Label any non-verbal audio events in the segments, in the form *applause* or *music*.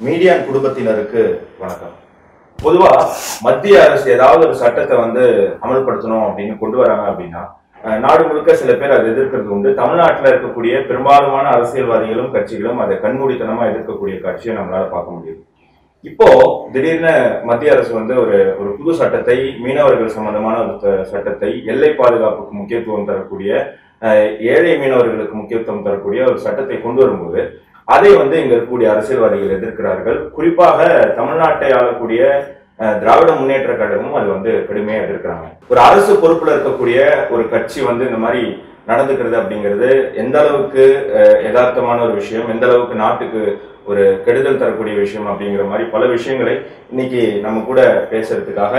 மீடியான் குடும்பத்தினருக்கு வணக்கம். பொதுவா மத்திய அரசு ஏதாவது ஒரு சட்டத்தை வந்து அமல்படுத்தணும் அப்படின்னு கொண்டு வராங்க அப்படின்னா நாடு முழுக்க சில பேர் அதை எதிர்க்கிறது உண்டு. தமிழ்நாட்டில் இருக்கக்கூடிய பெரும்பாலுமான அரசியல்வாதிகளும் கட்சிகளும் அதை கண்மூடித்தனமா எதிர்க்கக்கூடிய காட்சியை நம்மளால பார்க்க முடியும் இப்போ திடீர்னு மத்திய அரசு வந்து ஒரு ஒரு புது சட்டத்தை மீனவர்கள் சம்பந்தமான ஒரு சட்டத்தை எல்லை பாதுகாப்புக்கு முக்கியத்துவம் தரக்கூடிய ஏழை மீனவர்களுக்கு முக்கியத்துவம் தரக்கூடிய ஒரு சட்டத்தை கொண்டு வரும்போது அதை வந்து இங்க இருக்கக்கூடிய அரசியல்வாதிகள் எதிர்க்கிறார்கள். குறிப்பாக தமிழ்நாட்டை ஆளக்கூடிய திராவிட முன்னேற்ற கழகமும் அது வந்து கடுமையா எதிர்க்கிறாங்க. ஒரு அரசு பொறுப்புல இருக்கக்கூடிய ஒரு கட்சி வந்து இந்த மாதிரி நடந்துக்கிறது அப்படிங்கிறது எந்த அளவுக்கு யதார்த்தமான ஒரு விஷயம் எந்த அளவுக்கு நாட்டுக்கு ஒரு கெடுதல் தரக்கூடிய விஷயம் அப்படிங்கிற மாதிரி பல விஷயங்களை இன்னைக்கு நம்ம கூட பேசுறதுக்காக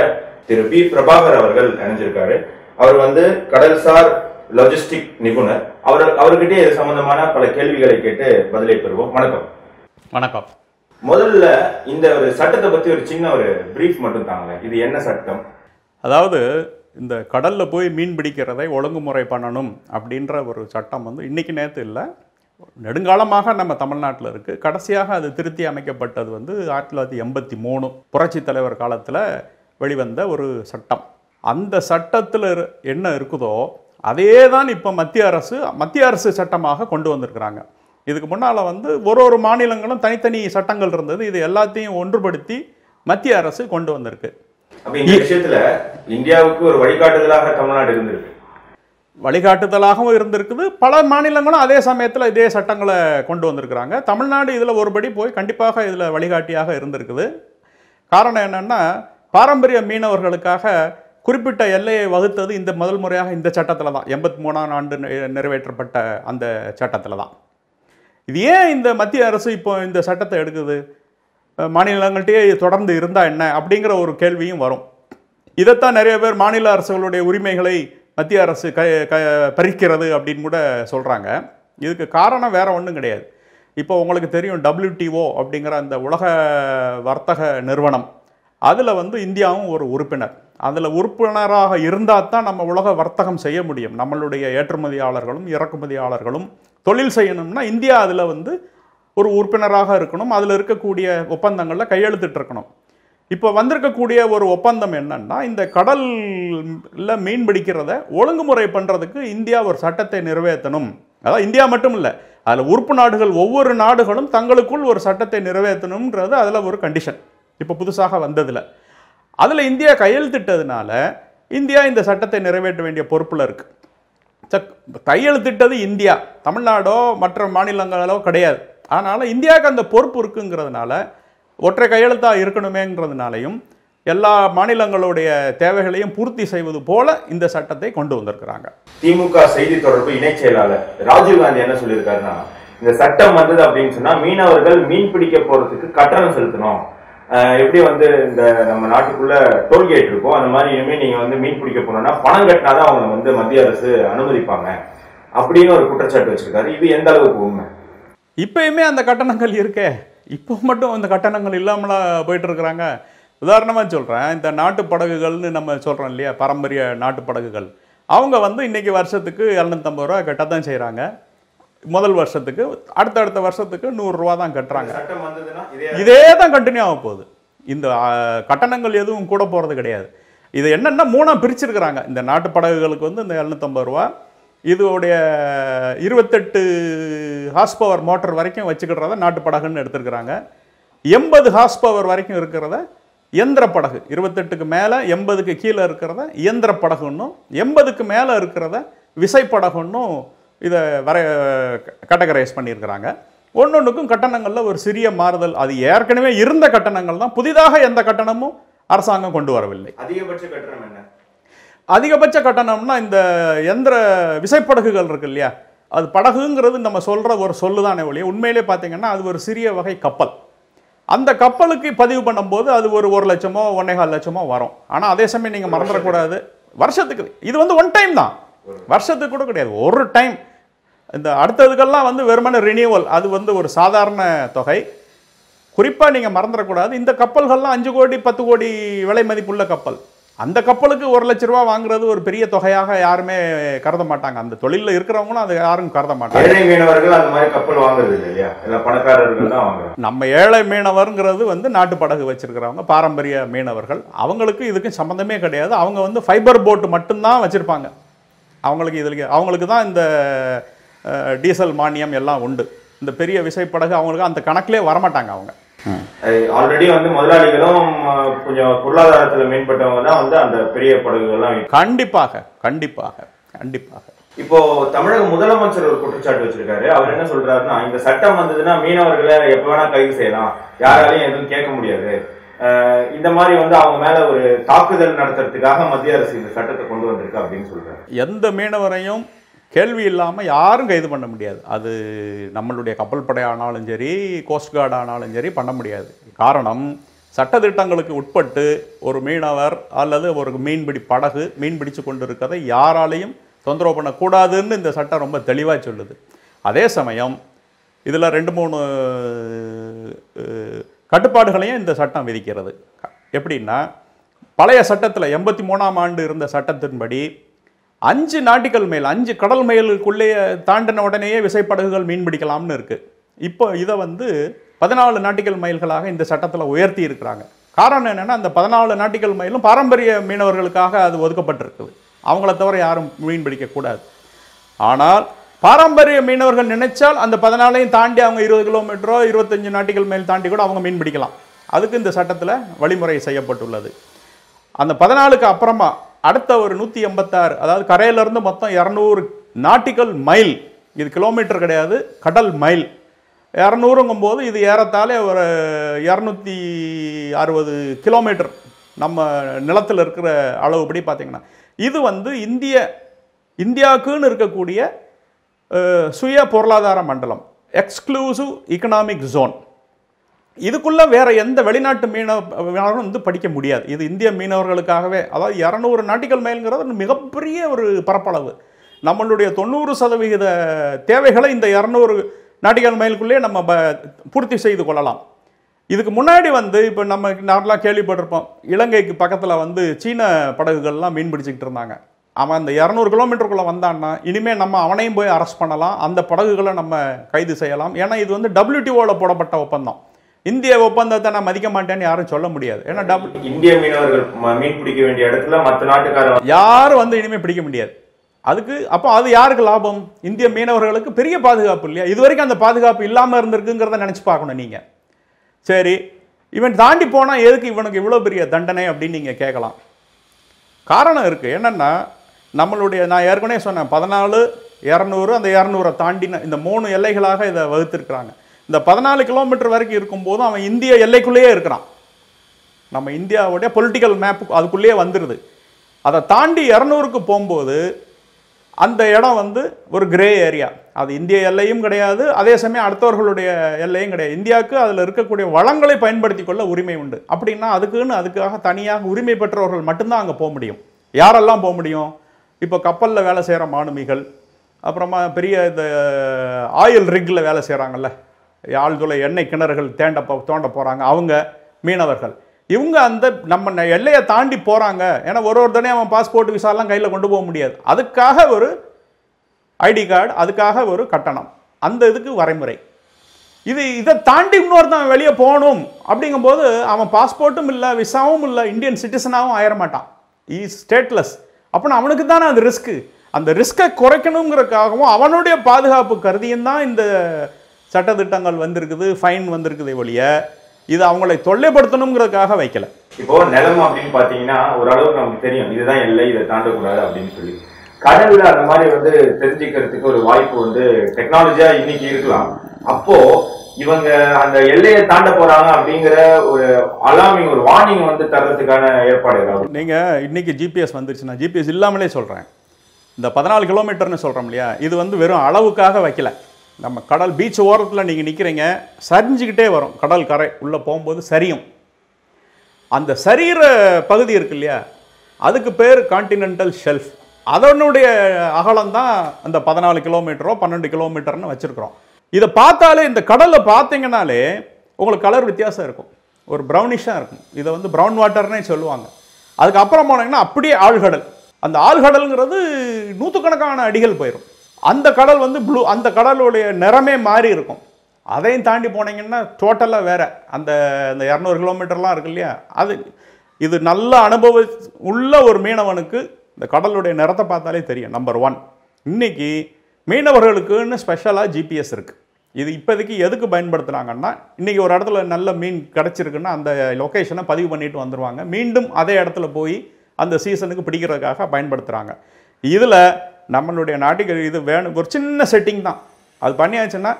திரு பி. பிரபாகர் அவர்கள் இணைஞ்சிருக்காரு. அவர் வந்து கடல்சார் லாஜிஸ்டிக் நிபுணர். அவர் அவர்கிட்ட இது சம்பந்தமான பல கேள்விகளை கேட்டு பதிலை பெறுவோம். வணக்கம். வணக்கம். முதல்ல இந்த ஒரு சட்டத்தை பத்தி ஒரு சின்ன ஒரு பிரீஃப் மட்டும் தாங்க இது என்ன சட்டம்? அதாவது இந்த கடலில் போய் மீன் பிடிக்கிறதை ஒழுங்குமுறை பண்ணணும் அப்படின்ற ஒரு சட்டம் வந்து இன்னைக்கு நேற்று இல்லை. நெடுங்காலமாக நம்ம தமிழ்நாட்டில் இருக்குது கடைசியாக அது திருத்தி அமைக்கப்பட்டது வந்து ஆயிரத்தி தொள்ளாயிரத்தி எண்பத்தி மூணு புரட்சித் தலைவர் காலத்தில் வெளிவந்த ஒரு சட்டம். அந்த சட்டத்தில் இரு- என்ன இருக்குதோ அதே தான் இப்போ மத்திய அரசு மத்திய அரசு சட்டமாக கொண்டு வந்திருக்கிறாங்க. இதுக்கு முன்னால் வந்து ஒரு ஒரு மாநிலங்களும் தனித்தனி சட்டங்கள் இருந்தது. இது எல்லாத்தையும் ஒன்றுபடுத்தி மத்திய அரசு கொண்டு வந்திருக்கு. விஷயத்துல இந்தியாவுக்கு ஒரு வழிகாட்டுதலாக தமிழ்நாடு இருந்திருக்கு. வழிகாட்டுதலாகவும் இருந்திருக்குது. பல மாநிலங்களும் அதே சமயத்தில் இதே சட்டங்களை கொண்டு வந்திருக்கிறாங்க. தமிழ்நாடு இதில் ஒருபடி போய் கண்டிப்பாக இதில் வழிகாட்டியாக இருந்திருக்குது. காரணம் என்னன்னா பாரம்பரிய மீனவர்களுக்காக குறிப்பிட்ட எல்லையை வகுத்தது இந்த முதல் முறையாக இந்த சட்டத்தில் தான். எண்பத்தி மூணாம் ஆண்டு நிறைவேற்றப்பட்ட அந்த சட்டத்தில் தான். இது ஏன் இந்த மத்திய அரசு இப்போ இந்த சட்டத்தை எடுக்குது? மாநிலங்கள்கிட்டயே தொடர்ந்து இருந்தால் என்ன? அப்படிங்கிற ஒரு கேள்வியும் வரும். இதைத்தான் நிறைய பேர் மாநில அரசுகளுடைய உரிமைகளை மத்திய அரசு க க பறிக்கிறது அப்படின்னு கூட சொல்கிறாங்க இதுக்கு காரணம் வேற ஒன்றும் கிடையாது. இப்போ உங்களுக்கு தெரியும் டபிள்யூடிஓ அப்படிங்கிற அந்த உலக வர்த்தக நிறுவனம். அதில் வந்து இந்தியாவும் ஒரு உறுப்பினர். அதில் உறுப்பினராக இருந்தால் தான் நம்ம உலக வர்த்தகம் செய்ய முடியும். நம்மளுடைய ஏற்றுமதியாளர்களும் இறக்குமதியாளர்களும் தொழில் செய்யணும்னா இந்தியா அதில் வந்து ஒரு உறுப்பினராக இருக்கணும். அதில் இருக்கக்கூடிய ஒப்பந்தங்களில் கையெழுத்திட்டு இருக்கணும். இப்போ வந்திருக்கக்கூடிய ஒரு ஒப்பந்தம் என்னன்னா இந்த கடலில் மீன் பிடிக்கிறத ஒழுங்குமுறை பண்ணுறதுக்கு இந்தியா ஒரு சட்டத்தை நிறைவேற்றணும். அதாவது இந்தியா மட்டும் இல்லை அதில் உறுப்பு நாடுகள் ஒவ்வொரு நாடுகளும் தங்களுக்குள் ஒரு சட்டத்தை நிறைவேற்றணுன்றது அதில் ஒரு கண்டிஷன் இப்போ புதுசாக வந்ததில். அதில் இந்தியா கையெழுத்திட்டதுனால இந்தியா இந்த சட்டத்தை நிறைவேற்ற வேண்டிய பொறுப்பில் இருக்கு. கையெழுத்திட்டது இந்தியா. தமிழ்நாடோ மற்ற மாநிலங்களோ கிடையாது. அதனால் இந்தியாவுக்கு அந்த பொறுப்பு இருக்குங்கிறதுனால ஒற்றை கையெழுத்தாக இருக்கணுமேங்கிறதுனாலையும் எல்லா மாநிலங்களுடைய தேவைகளையும் பூர்த்தி செய்வது போல இந்த சட்டத்தை கொண்டு வந்திருக்கிறாங்க. திமுக செய்தி தொடர்பு இணைச் செயலாளர் ராஜீவ் காந்தி என்ன சொல்லியிருக்காருன்னா இந்த சட்டம் வந்தது அப்படின்னு சொன்னா மீனவர்கள் மீன் பிடிக்க போறதுக்கு கட்டணம் செலுத்தணும். எப்படி வந்து இந்த நம்ம நாட்டுக்குள்ள டோல்கேட் இருக்கும் அந்த மாதிரி இனிமேல் நீங்க வந்து மீன் பிடிக்க போனோம்னா பணம் கட்டினாதான் அவங்க வந்து மத்திய அரசு அனுமதிப்பாங்க. அப்படின்னு ஒரு குற்றச்சாட்டு வச்சிருக்காரு. இது எந்த அளவுக்கு உண்மை? இப்பயுமே அந்த கட்டணங்கள் இருக்கே. இப்போ மட்டும் அந்த கட்டணங்கள் இல்லாமலா போயிட்டு இருக்கிறாங்க உதாரணமாக சொல்கிறேன் இந்த நாட்டு படகுகள்னு நம்ம சொல்கிறோம் இல்லையா? பாரம்பரிய நாட்டு படகுகள். அவங்க வந்து இன்னைக்கு வருஷத்துக்கு இரநூத்தம்பது ரூபா கட்ட தான் செய்கிறாங்க முதல் வருஷத்துக்கு அடுத்தடுத்த வருஷத்துக்கு நூறுரூவா தான் கட்டுறாங்க. இதே தான். கண்டினியூ ஆக போகுது. இந்த கட்டணங்கள் எதுவும் கூட போகிறது கிடையாது. இது என்னென்னா மூணாக பிரிச்சிருக்கிறாங்க. இந்த நாட்டு படகுகளுக்கு வந்து இந்த எழுநூத்தம்பது ரூபா இதோடைய இருபத்தெட்டு ஹார்ஸ் பவர் மோட்டர் வரைக்கும் வச்சுக்கிறத நாட்டு படகுன்னு எடுத்துருக்குறாங்க. எண்பது ஹார்ஸ் பவர் வரைக்கும் இருக்கிறத இயந்திர படகு இருபத்தெட்டுக்கு மேலே எண்பதுக்கு கீழே இருக்கிறத இயந்திர படகுன்னும் எண்பதுக்கு மேலே இருக்கிறத விசைப்படகுன்னும் இதை வர கேட்டகரைஸ் பண்ணியிருக்கிறாங்க. ஒன்னொன்றுக்கும் கட்டணங்களில் ஒரு சிறிய மாறுதல் அது ஏற்கனவே இருந்த கட்டணங்கள் தான் புதிதாக எந்த கட்டணமும் அரசாங்கம் கொண்டு வரவில்லை. அதிகபட்ச கட்டணம் என்ன? அதிகபட்ச கட்டணம்னா இந்த எந்திர விசைப்படகுகள் இருக்கு இல்லையா? அது படகுங்கிறது நம்ம சொல்கிற ஒரு சொல்லுதானே ஒழிய உண்மையிலே பார்த்தீங்கன்னா அது ஒரு சிறிய வகை கப்பல். அந்த கப்பலுக்கு பதிவு பண்ணும்போது அது ஒரு ஒரு லட்சமோ ஒன்னேகால் லட்சமோ வரும். ஆனால் அதே சமயம் நீங்கள் மறந்துடக்கூடாது வருஷத்துக்கு. இது வந்து ஒன் டைம் தான். வருஷத்துக்கு கூட கிடையாது. ஒரு டைம் இந்த அடுத்ததுக்கெல்லாம் வந்து வெறுமனே ரினியூவல் அது வந்து ஒரு சாதாரண தொகை. குறிப்பாக நீங்கள் மறந்துடக்கூடாது இந்த கப்பல்கள்லாம் அஞ்சு கோடி பத்து கோடி விலை மதிப்புள்ள கப்பல். அந்த கப்பலுக்கு ஒரு லட்ச ரூபா வாங்குறது ஒரு பெரிய தொகையாக யாருமே கருத மாட்டாங்க. அந்த தொழிலில் இருக்கிறவங்களும் அதை யாரும் கருத மாட்டாங்க. ஏழை மீனவர்கள் அந்த மாதிரி கப்பல் வாங்குறது இல்லை இல்லையா? இல்ல பணக்காரர்கள் தான் வாங்குறாங்க நம்ம ஏழை மீனவர்ங்கிறது வந்து நாட்டு படகு வச்சிருக்கிறவங்க பாரம்பரிய மீனவர்கள். அவங்களுக்கு இதுக்கு சம்மந்தமே கிடையாது. அவங்க வந்து ஃபைபர் போட் மட்டும்தான் வச்சுருப்பாங்க. அவங்களுக்கு இதில் அவங்களுக்கு தான் இந்த டீசல் மானியம் எல்லாம் உண்டு. இந்த பெரிய விசைப்படகு அவங்களுக்கு அந்த கணக்கிலே வரமாட்டாங்க அவங்க. ஆல்ரெடி வந்து முதலாளிகளும் கொஞ்சம் பொருளாதாரத்துல மேம்பட்டவங்க தான் வந்து அந்த பெரிய படகுகள்லாம். கண்டிப்பாக கண்டிப்பாக கண்டிப்பாக. இப்போ தமிழக முதலமைச்சர் ஒரு குற்றச்சாட்டு வச்சிருக்காரு. அவர் என்ன சொல்றாருன்னா இந்த சட்டம் வந்ததுன்னா மீனவர்களை எப்ப வேணா கைது செய்யலாம். யாராலையும் எதுவும் கேட்க முடியாது. இந்த மாதிரி வந்து அவங்க மேல ஒரு தாக்குதல் நடத்துறதுக்காக மத்திய அரசு இந்த சட்டத்தை கொண்டு வந்திருக்கு அப்படின்னு சொல்றாரு. எந்த மீனவரையும் கேள்வி இல்லாமல் யாரும் கைது பண்ண முடியாது. அது நம்மளுடைய கப்பல் படை ஆனாலும் சரி கோஸ்ட் கார்டு ஆனாலும் சரி பண்ண முடியாது. காரணம் சட்டத்திட்டங்களுக்கு உட்பட்டு ஒரு மீனவர் அல்லது ஒரு மீன்பிடி படகு மீன் பிடிச்சு கொண்டு இருக்கிறத யாராலையும் தொந்தரவு பண்ணக்கூடாதுன்னு இந்த சட்டம் ரொம்ப தெளிவாக சொல்லுது. அதே சமயம் இதில் ரெண்டு மூணு கட்டுப்பாடுகளையும் இந்த சட்டம் விதிக்கிறது. எப்படின்னா பழைய சட்டத்தில் எண்பத்தி மூணாம் ஆண்டு இருந்த சட்டத்தின்படி அஞ்சு நாட்டிக்கல் மைல் அஞ்சு கடல் மைலுக்குள்ளே தாண்டின உடனேயே விசைப்படகுகள் மீன் பிடிக்கலாம்னு இருக்குது இப்போ இதை வந்து பதினாலு நாட்டிக்கல் மைல்களாக இந்த சட்டத்தில் உயர்த்தி இருக்கிறாங்க. காரணம் என்னென்னா அந்த பதினாலு நாட்டிக்கல் மைலும் பாரம்பரிய மீனவர்களுக்காக அது ஒதுக்கப்பட்டிருக்குது. அவங்கள தவிர யாரும் மீன் பிடிக்கக்கூடாது ஆனால் பாரம்பரிய மீனவர்கள் நினைச்சால் அந்த பதினாலையும் தாண்டி அவங்க இருபது கிலோமீட்டரோ இருபத்தஞ்சு நாட்டிக்கல் மைல் தாண்டி கூட அவங்க மீன் பிடிக்கலாம். அதுக்கு இந்த சட்டத்தில் வழிமுறை செய்யப்பட்டுள்ளது. அந்த பதினாலுக்கு அப்புறமா அடுத்த ஒரு நூற்றி எண்பத்தாறு அதாவது கரையிலேருந்து மொத்தம் இரநூறு நாட்டிக்கல் மைல். இது கிலோமீட்டர் கிடையாது கடல் மைல். இரநூறுங்கும் போது இது ஏறத்தாலே ஒரு இரநூத்தி அறுபது கிலோமீட்டர் நம்ம நிலத்தில் இருக்கிற அளவுபடி பார்த்திங்கன்னா. இது வந்து இந்திய இந்தியாவுக்குன்னு இருக்கக்கூடிய சுய பொருளாதார மண்டலம் எக்ஸ்க்ளூசிவ் எக்கனாமிக் ஜோன் இதுக்குள்ள வேற எந்த வெளிநாட்டு மீனவர்களும் வந்து படிக்க முடியாது. இது இந்திய மீனவர்களுக்காகவே அதாவது இரநூறு நாட்டிக்கல் மைல்ங்கிறது மிகப்பெரிய ஒரு பரப்பளவு. நம்மளுடைய தொண்ணூறு சதவிகித தேவைகளை இந்த இரநூறு நாட்டிக்கல் மைலுக்குள்ளே நம்ம பூர்த்தி செய்து கொள்ளலாம். இதுக்கு முன்னாடி வந்து இப்போ நம்ம நார்மலாக கேள்விப்பட்டிருப்போம் இலங்கைக்கு பக்கத்தில் வந்து சீன படகுகள்லாம் மீன் பிடிச்சிக்கிட்டு இருந்தாங்க. அவன் அந்த இரநூறு கிலோமீட்டருக்குள்ளே வந்தான்னா இனிமேல் நம்ம அவனையும் போய் அரெஸ்ட் பண்ணலாம் அந்த படகுகளை நம்ம கைது செய்யலாம். ஏன்னா இது வந்து டபிள்யூடிஓவில் போடப்பட்ட ஒப்பந்தம். இந்திய ஒப்பந்தத்தை நான் மதிக்க மாட்டேன்னு யாரும் சொல்ல முடியாது. ஏன்னா டபுள் இந்திய மீனவர்கள் மீன் பிடிக்க வேண்டிய இடத்துல மற்ற நாட்டுக்காரர் யாரும் வந்து இனிமேல் பிடிக்க முடியாது. அதுக்கு அப்போ அது யாருக்கு லாபம்? இந்திய மீனவர்களுக்கு பெரிய பாதுகாப்பு இல்லையா? இது வரைக்கும் அந்த பாதுகாப்பு இல்லாமல் இருந்திருக்குங்கிறத நினச்சி பார்க்கணும் நீங்கள் சரி இவன் தாண்டி போனால் எதுக்கு இவனுக்கு இவ்வளோ பெரிய தண்டனை அப்படின்னு நீங்கள் கேட்கலாம். காரணம் இருக்குது என்னென்னா நம்மளுடைய நான் ஏற்கனவே சொன்னேன் பதினாலு இரநூறு அந்த இரநூறை தாண்டின இந்த மூணு எல்லைகளாக இதை வகுத்திருக்கிறாங்க. இந்த பதினாலு கிலோமீட்டர் வரைக்கும் இருக்கும்போது அவன் இந்திய எல்லைக்குள்ளேயே இருக்கிறான். நம்ம இந்தியாவுடைய பொலிட்டிக்கல் மேப் அதுக்குள்ளேயே வந்துடுது அதை தாண்டி இரநூறுக்கு போகும்போது அந்த இடம் வந்து ஒரு கிரே ஏரியா அது இந்திய எல்லையும் கிடையாது அதே சமயம் அடுத்தவர்களுடைய எல்லையும் கிடையாது. இந்தியாவுக்கு அதில் இருக்கக்கூடிய வளங்களை பயன்படுத்தி கொள்ள உரிமை உண்டு. அப்படின்னா அதுக்குன்னு அதுக்காக தனியாக உரிமை பெற்றவர்கள் மட்டும்தான் அங்கே போக முடியும். யாரெல்லாம் போக முடியும்? இப்போ கப்பலில் வேலை செய்கிற மாலுமிகள் அப்புறமா பெரிய இந்த ஆயில் ரிக்கில் வேலை செய்கிறாங்கல்ல ஆழ்துளை எண்ணெய் கிணறுகள் தேண்ட போ- தோண்ட போகிறாங்க அவங்க மீனவர்கள். இவங்க அந்த நம்ம எல்லையை தாண்டி போகிறாங்க ஏன்னா ஒரு ஒரு தடவையும் அவன் பாஸ்போர்ட் விசாலாம் கையில் கொண்டு போக முடியாது. அதுக்காக ஒரு ஐடி கார்டு அதுக்காக ஒரு கட்டணம். அந்த இதுக்கு வரைமுறை. இது இதை தாண்டி இன்னொருத்தன் வெளியே போகணும் அப்படிங்கும்போது அவன் பாஸ்போர்ட்டும் இல்லை விசாவும் இல்லை இந்தியன் சிட்டிசனாகவும் ஆயிரமாட்டான். ஈ ஸ்டேட்லெஸ் அப்படின்னா அவனுக்கு தானே அது ரிஸ்க்கு அந்த ரிஸ்க்கை குறைக்கணுங்கிறதுக்காகவும் அவனுடைய பாதுகாப்பு கருதியும் தான் இந்த சட்டத்திட்டங்கள் வந்திருக்குது ஃபைன் வந்திருக்குதே ஒழிய இது அவங்களை தொல்லைப்படுத்தணுங்கிறதுக்காக வைக்கல. இப்போ நிலம் அப்படின்னு பாத்தீங்கன்னா ஓரளவுக்கு நமக்கு தெரியும். இதுதான் எல்லை இதை தாண்டக்கூடாது அப்படின்னு சொல்லி. கடல்ல அந்த மாதிரி வந்து தெரிஞ்சுக்கிறதுக்கு ஒரு வாய்ப்பு வந்து டெக்னாலஜியா இன்னைக்கு இருக்கலாம். அப்போ இவங்க அந்த எல்லையை தாண்ட போறாங்க அப்படிங்கிற ஒரு அலார்மிங் ஒரு வார்னிங் வந்து தர்றதுக்கான ஏற்பாடு நீங்கள் இன்னைக்கு ஜிபிஎஸ் வந்துருச்சு. நான் ஜிபிஎஸ் இல்லாமலே சொல்கிறேன் இந்த பதினாலு கிலோமீட்டர்னு சொல்கிறோம் இல்லையா? இது வந்து வெறும் அளவுக்காக வைக்கல. நம்ம கடல் பீச் ஓரத்தில் நீங்கள் நிற்கிறீங்க சரிஞ்சுக்கிட்டே வரும். கடல் கரை உள்ளே போகும்போது சரியும். அந்த சரியிற பகுதி இருக்கு இல்லையா? அதுக்கு பேர் கான்டினென்டல் ஷெல்ஃப் அதனுடைய அகலம் தான் அந்த பதினாலு கிலோமீட்டரோ பன்னெண்டு கிலோமீட்டர்னு வச்சுருக்குறோம். இதை பார்த்தாலே இந்த கடலை பார்த்தீங்கனாலே உங்களுக்கு கலர் வித்தியாசம் இருக்கும். ஒரு ப்ரௌனிஷாக இருக்கும். இதை வந்து ப்ரௌன் வாட்டர்னே சொல்லுவாங்க. அதுக்கப்புறம் போனீங்கன்னா அப்படியே ஆழ்கடல். அந்த ஆழ்கடல்ங்கிறது நூற்றுக்கணக்கான அடிகள் போயிடும் அந்த கடல் வந்து ப்ளூ அந்த கடலுடைய நிறமே மாறி இருக்கும். அதையும் தாண்டி போனீங்கன்னா டோட்டலாக வேறு. அந்த அந்த இரநூறு கிலோமீட்டர்லாம் இருக்கு இல்லையா? அது இது நல்ல அனுபவ உள்ள ஒரு மீனவனுக்கு இந்த கடலுடைய நிறத்தை பார்த்தாலே தெரியும் நம்பர் ஒன் இன்னைக்கு மீனவர்களுக்குன்னு ஸ்பெஷலாக ஜிபிஎஸ் இருக்குது இது இப்போதைக்கு எதுக்கு பயன்படுத்துகிறாங்கன்னா இன்றைக்கி ஒரு இடத்துல நல்ல மீன் கிடச்சிருக்குன்னா அந்த லொக்கேஷனை பதிவு பண்ணிட்டு வந்துடுவாங்க மீண்டும் அதே இடத்துல போய் அந்த சீசனுக்கு பிடிக்கிறதுக்காக பயன்படுத்துகிறாங்க இதில் நம்மளுடைய நாட்டுக்கு இது வேணும் ஒரு சின்ன செட்டிங் தான். அது பண்ணியாச்சுன்னா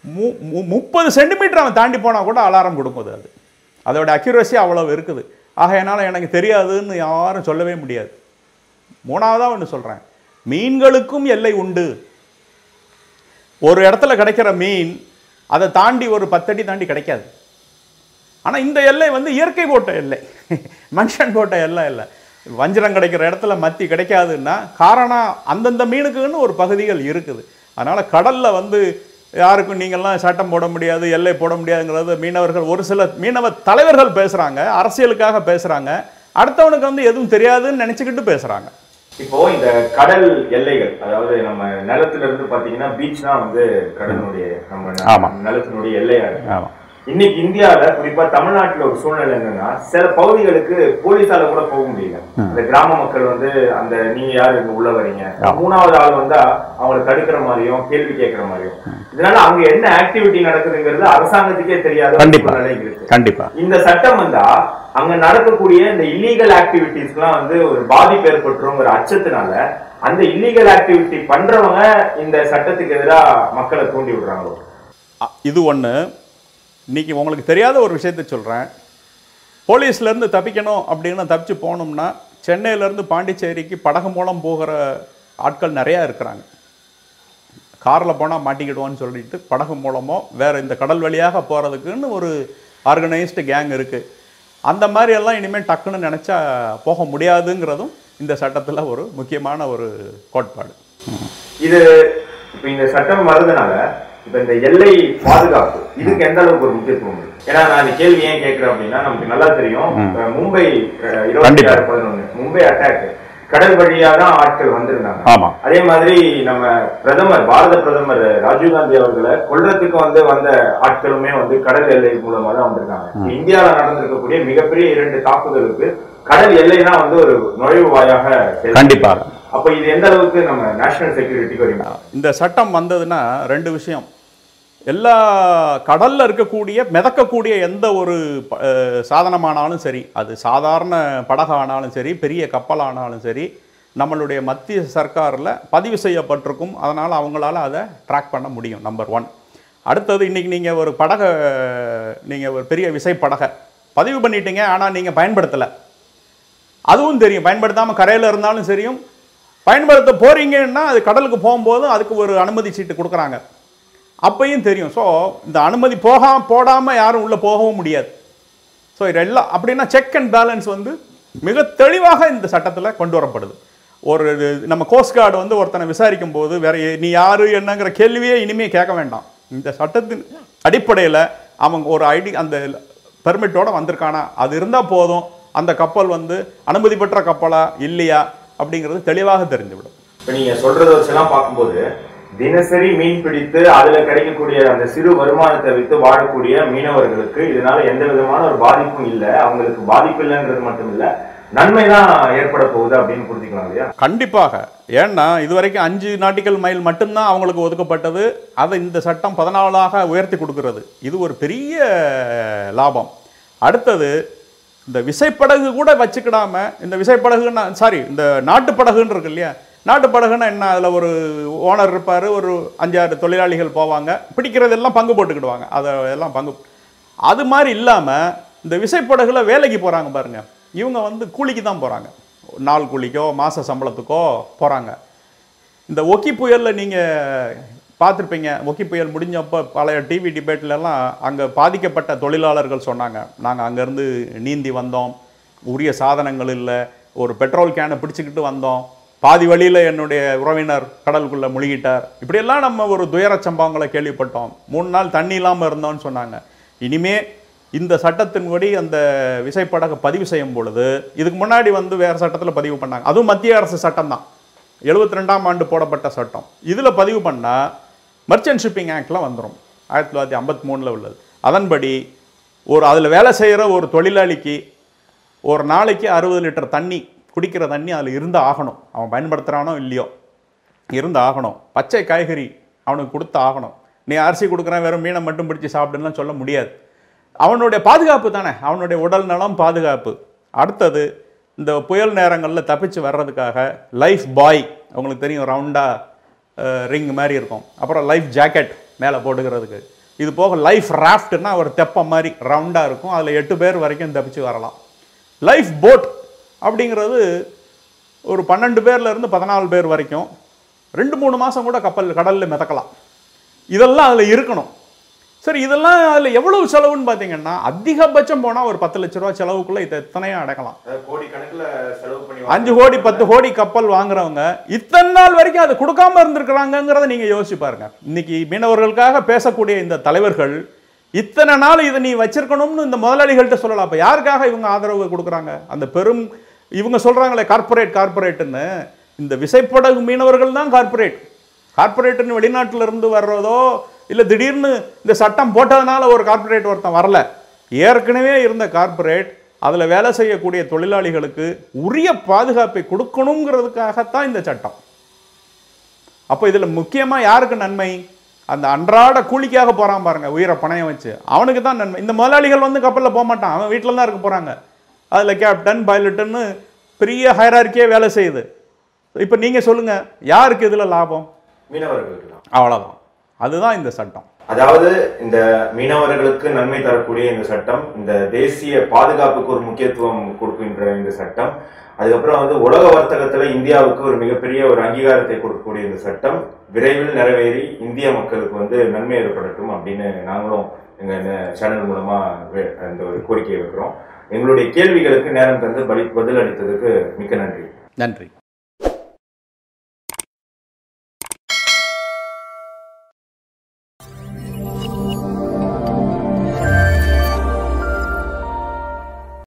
மு மு- முப்பது சென்டிமீட்டர் அவன் தாண்டி போனால் கூட அலாரம் கொடுக்குது அது. அதோட அக்யூரஸி அவ்வளவு இருக்குது. ஆக என்னால் எனக்கு தெரியாதுன்னு யாரும் சொல்லவே முடியாது. மூணாவதாக ஒன்று சொல்கிறேன் மீன்களுக்கும் எல்லை உண்டு. ஒரு இடத்துல கிடைக்கிற மீன் அதை தாண்டி ஒரு பத்தடி தாண்டி கிடைக்காது. ஆனால் இந்த எல்லை வந்து இயற்கை போட்ட எல்லை. *laughs* மனுஷன் போட்ட எல்லை இல்லை. வஞ்சிரம் கிடைக்கிற இடத்துல மத்தி கிடைக்காதுன்னா காரணம் அந்தந்த மீனுக்குன்னு ஒரு பகுதிகள் இருக்குது. அதனால் கடலில் வந்து யாருக்கும் நீங்கள்லாம் சட்டம் போட முடியாது எல்லை போட முடியாதுங்கிறது மீனவர்கள் ஒரு சில மீனவ தலைவர்கள் பேசுகிறாங்க அரசியலுக்காக பேசுகிறாங்க அடுத்தவனுக்கு வந்து எதுவும் தெரியாதுன்னு நினச்சிக்கிட்டு பேசுகிறாங்க இப்போ இந்த கடல் எல்லைகள் அதாவது நம்ம நிலத்துல இருந்து பாத்தீங்கன்னா பீச்னா வந்து கடலினுடைய நம்ம. நிலத்தினுடைய எல்லையா இருக்கு. இன்னைக்கு இந்தியால குறிப்பா தமிழ்நாட்டுல ஒரு சூழ்நிலை என்னன்னா சில பகுதிகளுக்கு போலீஸால கூட போக முடியல. அந்த கிராம மக்கள் வந்து அந்த நீங்க யாரு இங்க உள்ள வரீங்க. மூணாவது ஆள் வந்தா அவங்களை தடுக்கிற மாதிரியும் கேள்வி கேட்கிற மாதிரியும். இதனால அங்க என்ன ஆக்டிவிட்டி நடக்குதுங்கிறது அரசாங்கத்துக்கே தெரியாத ஒரு கண்டிப்பா. இருக்கு. இந்த சட்டம் வந்தா அங்க நடக்கக்கூடிய இந்த இல்லீகல் ஆக்டிவிட்டிஸ்க்குலாம் வந்து ஒரு பாதிப்பு ஏற்பட்டுருங்கிற அச்சத்தினால அந்த இல்லீகல் ஆக்டிவிட்டி பண்றவங்க இந்த சட்டத்துக்கு எதிராக மக்களை தூண்டி விடுறாங்களோ? இது ஒன்று இன்னைக்கு உங்களுக்கு தெரியாத ஒரு விஷயத்தை சொல்கிறேன் போலீஸ்லேருந்து தப்பிக்கணும் அப்படின்னு தப்பிச்சு போனோம்னா சென்னையிலேருந்து பாண்டிச்சேரிக்கு படகு மூலம் போகிற ஆட்கள் நிறையா இருக்கிறாங்க. காரில் போனால் மாட்டிக்கிடுவோன்னு சொல்லிட்டு படகு மூலமோ வேறு இந்த கடல் வழியாக போகிறதுக்குன்னு ஒரு ஆர்கனைஸ்டு கேங் இருக்குது அந்த மாதிரி எல்லாம் இனிமேல் டக்குன்னு நினச்சா போக முடியாதுங்கிறதும் இந்த சட்டத்தில் ஒரு முக்கியமான ஒரு கோட்பாடு. இது இந்த சட்டம் வர்றதுனால இப்ப இந்த எல்லை பாதுகாப்பு இதுக்கு எந்த அளவுக்கு ஒரு முக்கியத்துவம் ஏன்னா நான் இந்த கேள்வி ஏன் கேட்கிறேன் அப்படின்னா நமக்கு நல்லா தெரியும். மும்பை இருபத்தி கண்டிப்பா. ஆறு பதினொன்னு மும்பை அட்டாக் கடல் வழியா தான் ஆட்கள் வந்திருந்தாங்க. அதே மாதிரி நம்ம பிரதமர் பாரத பிரதமர் ராஜீவ்காந்தி அவர்களை கொல்றதுக்கு வந்து வந்த ஆட்களுமே வந்து கடல் எல்லை மூலமா தான் வந்திருக்காங்க. இந்தியாவில் நடந்திருக்கக்கூடிய மிகப்பெரிய இரண்டு தாக்குதலுக்கு கடல் எல்லை தான் வந்து ஒரு நுழைவு வாயாக. கண்டிப்பாக அப்போ இது எந்த அளவுக்கு நம்ம நேஷனல் செக்யூரிட்டிக்கு இந்த சட்டம் வந்ததுன்னா ரெண்டு விஷயம். எல்லா கடல்ல இருக்கக்கூடிய மிதக்கக்கூடிய எந்த ஒரு சாதனமானாலும் சரி அது சாதாரண படகானாலும் சரி பெரிய கப்பலானாலும் சரி நம்மளுடைய மத்திய சர்க்காரில் பதிவு செய்யப்பட்டிருக்கும். அதனால் அவங்களால அதை ட்ராக் பண்ண முடியும் நம்பர் ஒன் அடுத்தது இன்றைக்கி நீங்கள் ஒரு படகை நீங்கள் ஒரு பெரிய விசை படகை பதிவு பண்ணிட்டீங்க ஆனால் நீங்கள் பயன்படுத்தலை. அதுவும் தெரியும் பயன்படுத்தாமல் கரையில் இருந்தாலும் சரியும் பயன்படுத்த போகிறீங்கன்னா அது கடலுக்கு போகும்போது அதுக்கு ஒரு அனுமதி சீட்டு கொடுக்குறாங்க. அப்பையும் தெரியும். ஸோ இந்த அனுமதி போகாம போடாமல் யாரும் உள்ளே போகவும் முடியாது. ஸோ இதெல்லாம் அப்படின்னா செக் அண்ட் பேலன்ஸ் வந்து மிக தெளிவாக இந்த சட்டத்தில் கொண்டு வரப்படுது. ஒரு இது நம்ம கோஸ்ட் கார்டு வந்து ஒருத்தனை விசாரிக்கும் போது வேற நீ யாரு என்னங்கிற கேள்வியே இனிமே கேட்க வேண்டாம். இந்த சட்டத்தின் அடிப்படையில் அவங்க ஒரு ஐடி அந்த பெர்மிட்டோடு வந்திருக்கானா? அது இருந்தால் போதும். அந்த கப்பல் வந்து அனுமதி பெற்ற கப்பலா? இல்லையா? அப்படிங்கிறது தெளிவாக தெரிஞ்சுவிடும் இப்ப நீங்க சொல்றத வச்செல்லாம் பார்க்கும்போது தினசரி மீன் பிடித்து அதுல கிடைக்கக்கூடிய அந்த சிறு வருமானத்தை வைத்து வாழக்கூடிய மீனவர்களுக்கு இதனால எந்த விதமான ஒரு பாதிப்பும் இல்ல. அவங்களுக்கு பாதிப்பு இல்லைன்றது மட்டும் இல்ல. நன்மை தான் ஏற்பட போகுது அப்படின்னு புரிஞ்சுக்கலாம் இல்லையா? கண்டிப்பாக. ஏன்னா இதுவரைக்கும் அஞ்சு நாட்டிக்கல் மைல் மட்டும்தான் அவங்களுக்கு ஒதுக்கப்பட்டது. அதை இந்த சட்டம் பதினாலாக உயர்த்தி கொடுக்கிறது. இது ஒரு பெரிய லாபம். அடுத்தது இந்த விசைப்படகு கூட வச்சுக்கிடாம இந்த விசைப்படகுன்னா சாரி இந்த நாட்டுப்படகுன்னு இருக்கு இல்லையா? நாட்டுப்படகுன்னா என்ன? அதில் ஒரு ஓனர் இருப்பார் ஒரு அஞ்சாறு தொழிலாளிகள் போவாங்க பிடிக்கிறதெல்லாம் பங்கு போட்டுக்கிடுவாங்க. அதை எல்லாம் பங்கு அது மாதிரி இல்லாமல் இந்த விசைப்படகுல வேலைக்கு போகிறாங்க பாருங்கள் இவங்க வந்து கூலிக்கு தான் போகிறாங்க நாள் கூலிக்கோ மாத சம்பளத்துக்கோ போகிறாங்க இந்த ஒக்கி புயலில் நீங்கள் பார்த்துருப்பீங்க. ஒக்கி புயல் முடிஞ்சப்போ பழைய டிவி டிபேட்லலாம் அங்கே பாதிக்கப்பட்ட தொழிலாளர்கள் சொன்னாங்க. நாங்கள் அங்கேருந்து நீந்தி வந்தோம். உரிய சாதனங்கள் இல்லை. ஒரு பெட்ரோல் கேனை பிடிச்சிக்கிட்டு வந்தோம். பாதி வழியில் என்னுடைய உறவினர் கடலுக்குள்ளே முழுகிட்டார். இப்படியெல்லாம் நம்ம ஒரு துயர சம்பவங்களை கேள்விப்பட்டோம். மூணு நாள் தண்ணி இல்லாமல் இருந்தோம்னு சொன்னாங்க. இனிமே இந்த சட்டத்தின்படி அந்த விசைப்படகை பதிவு செய்யும் பொழுது இதுக்கு முன்னாடி வந்து வேறு சட்டத்தில் பதிவு பண்ணாங்க. அதுவும் மத்திய அரசு சட்டம் தான் எழுபத்தி ரெண்டாம் ஆண்டு போடப்பட்ட சட்டம். இதில் பதிவு பண்ணால் மர்ச்சன்ட் ஷிப்பிங் ஆக்ட்லாம் வந்துடும் ஆயிரத்தி தொள்ளாயிரத்தி ஐம்பத்தி மூணில் உள்ளது. அதன்படி ஒரு அதில் வேலை செய்கிற ஒரு தொழிலாளிக்கு ஒரு நாளைக்கு அறுபது லிட்டர் தண்ணி குடிக்கிற தண்ணி அதில் இருந்து ஆகணும். அவன் பயன்படுத்துகிறானோ இல்லையோ? இருந்து ஆகணும். பச்சை காய்கறி அவனுக்கு கொடுத்து ஆகணும். நீ அரிசி கொடுக்குறேன் வெறும் மீனை மட்டும் பிடிச்சி சாப்பிடுன்னு சொல்ல முடியாது. அவனுடைய பாதுகாப்பு தானே? அவனுடைய உடல் நலம் பாதுகாப்பு. அடுத்தது இந்த புயல் நேரங்களில் தப்பிச்சு வர்றதுக்காக லைஃப் பாய் அவங்களுக்கு தெரியும் ரவுண்டாக ரிங் மாதிரி இருக்கும். அப்புறம் லைஃப் ஜாக்கெட் மேலே போட்டுக்கிறதுக்கு. இது போக லைஃப் ராஃப்ட்னா ஒரு தெப்பம் மாதிரி ரவுண்டாக இருக்கும். அதில் எட்டு பேர் வரைக்கும் தப்பிச்சு வரலாம். லைஃப் போட் அப்படிங்கிறது ஒரு பன்னெண்டு பேர்லேருந்து பதினாலு பேர் வரைக்கும் ரெண்டு மூணு மாதம் கூட கப்பல் கடலில் மிதக்கலாம். இதெல்லாம் அதில் இருக்கணும். சரி இதெல்லாம் அதில் எவ்வளவு செலவுன்னு பார்த்தீங்கன்னா அதிகபட்சம் போனால் ஒரு பத்து லட்ச ரூபா செலவுக்குள்ளே இதை எத்தனையும் அடக்கலாம். அஞ்சு கோடி பத்து கோடி கப்பல் வாங்குறவங்க இத்தனை நாள் வரைக்கும் அதை கொடுக்காம இருந்திருக்கிறாங்கங்கிறத நீங்க யோசிச்சு பாருங்க. இன்னைக்கு மீனவர்களுக்காக பேசக்கூடிய இந்த தலைவர்கள் இத்தனை நாள் இதை நீ வச்சிருக்கணும்னு இந்த முதலாளிகள்கிட்ட சொல்லலாம். அப்ப யாருக்காக இவங்க ஆதரவு கொடுக்குறாங்க? அந்த பெரும் இவங்க சொல்றாங்களே கார்ப்பரேட் கார்ப்பரேட்டுன்னு இந்த விசைப்படகு மீனவர்கள் தான் கார்ப்பரேட் கார்ப்பரேட்டுன்னு வெளிநாட்டுல இருந்து வர்றதோ இல்ல திடீர்னு இந்த சட்டம் போட்டதுனால ஒரு கார்ப்பரேட் ஒருத்தன் வரல. ஏற்கனவே இருந்த கார்ப்பரேட் அதில் வேலை செய்யக்கூடிய தொழிலாளிகளுக்கு உரிய பாதுகாப்பை கொடுக்கணுங்கிறதுக்காகத்தான் இந்த சட்டம். அப்போ இதில் முக்கியமாக யாருக்கு நன்மை? அந்த அன்றாட கூலிக்காக போகிறான் பாருங்க உயிரை பணயம் வச்சு. அவனுக்கு தான் நன்மை. இந்த முதலாளிகள் வந்து கப்பலில் போக மாட்டான். அவன் வீட்டில் தான் இருக்க போகிறாங்க அதில் கேப்டன் பைலட்டுன்னு பெரிய ஹைரார்க்கியே வேலை செய்யுது. இப்போ நீங்கள் சொல்லுங்கள் யாருக்கு இதில் லாபம்? மீனவர்களுக்கு தான். அவ்வளோதான் அதுதான் இந்த சட்டம். அதாவது இந்த மீனவர்களுக்கு நன்மை தரக்கூடிய இந்த சட்டம் இந்த தேசிய பாதுகாப்புக்கு ஒரு முக்கியத்துவம் கொடுக்கின்ற இந்த சட்டம் அதுக்கப்புறம் வந்து உலக வர்த்தகத்துல இந்தியாவுக்கு ஒரு மிகப்பெரிய ஒரு அங்கீகாரத்தை கொடுக்கக்கூடிய இந்த சட்டம் விரைவில் நிறைவேறி இந்திய மக்களுக்கு வந்து நன்மை ஏற்படட்டும் அப்படின்னு நாங்களும் எங்க சேனல் மூலமா வே- இந்த ஒரு கோரிக்கையை வைக்கிறோம். எங்களுடைய கேள்விகளுக்கு நேரம் தந்து பதில் அளித்ததுக்கு மிக்க நன்றி. நன்றி.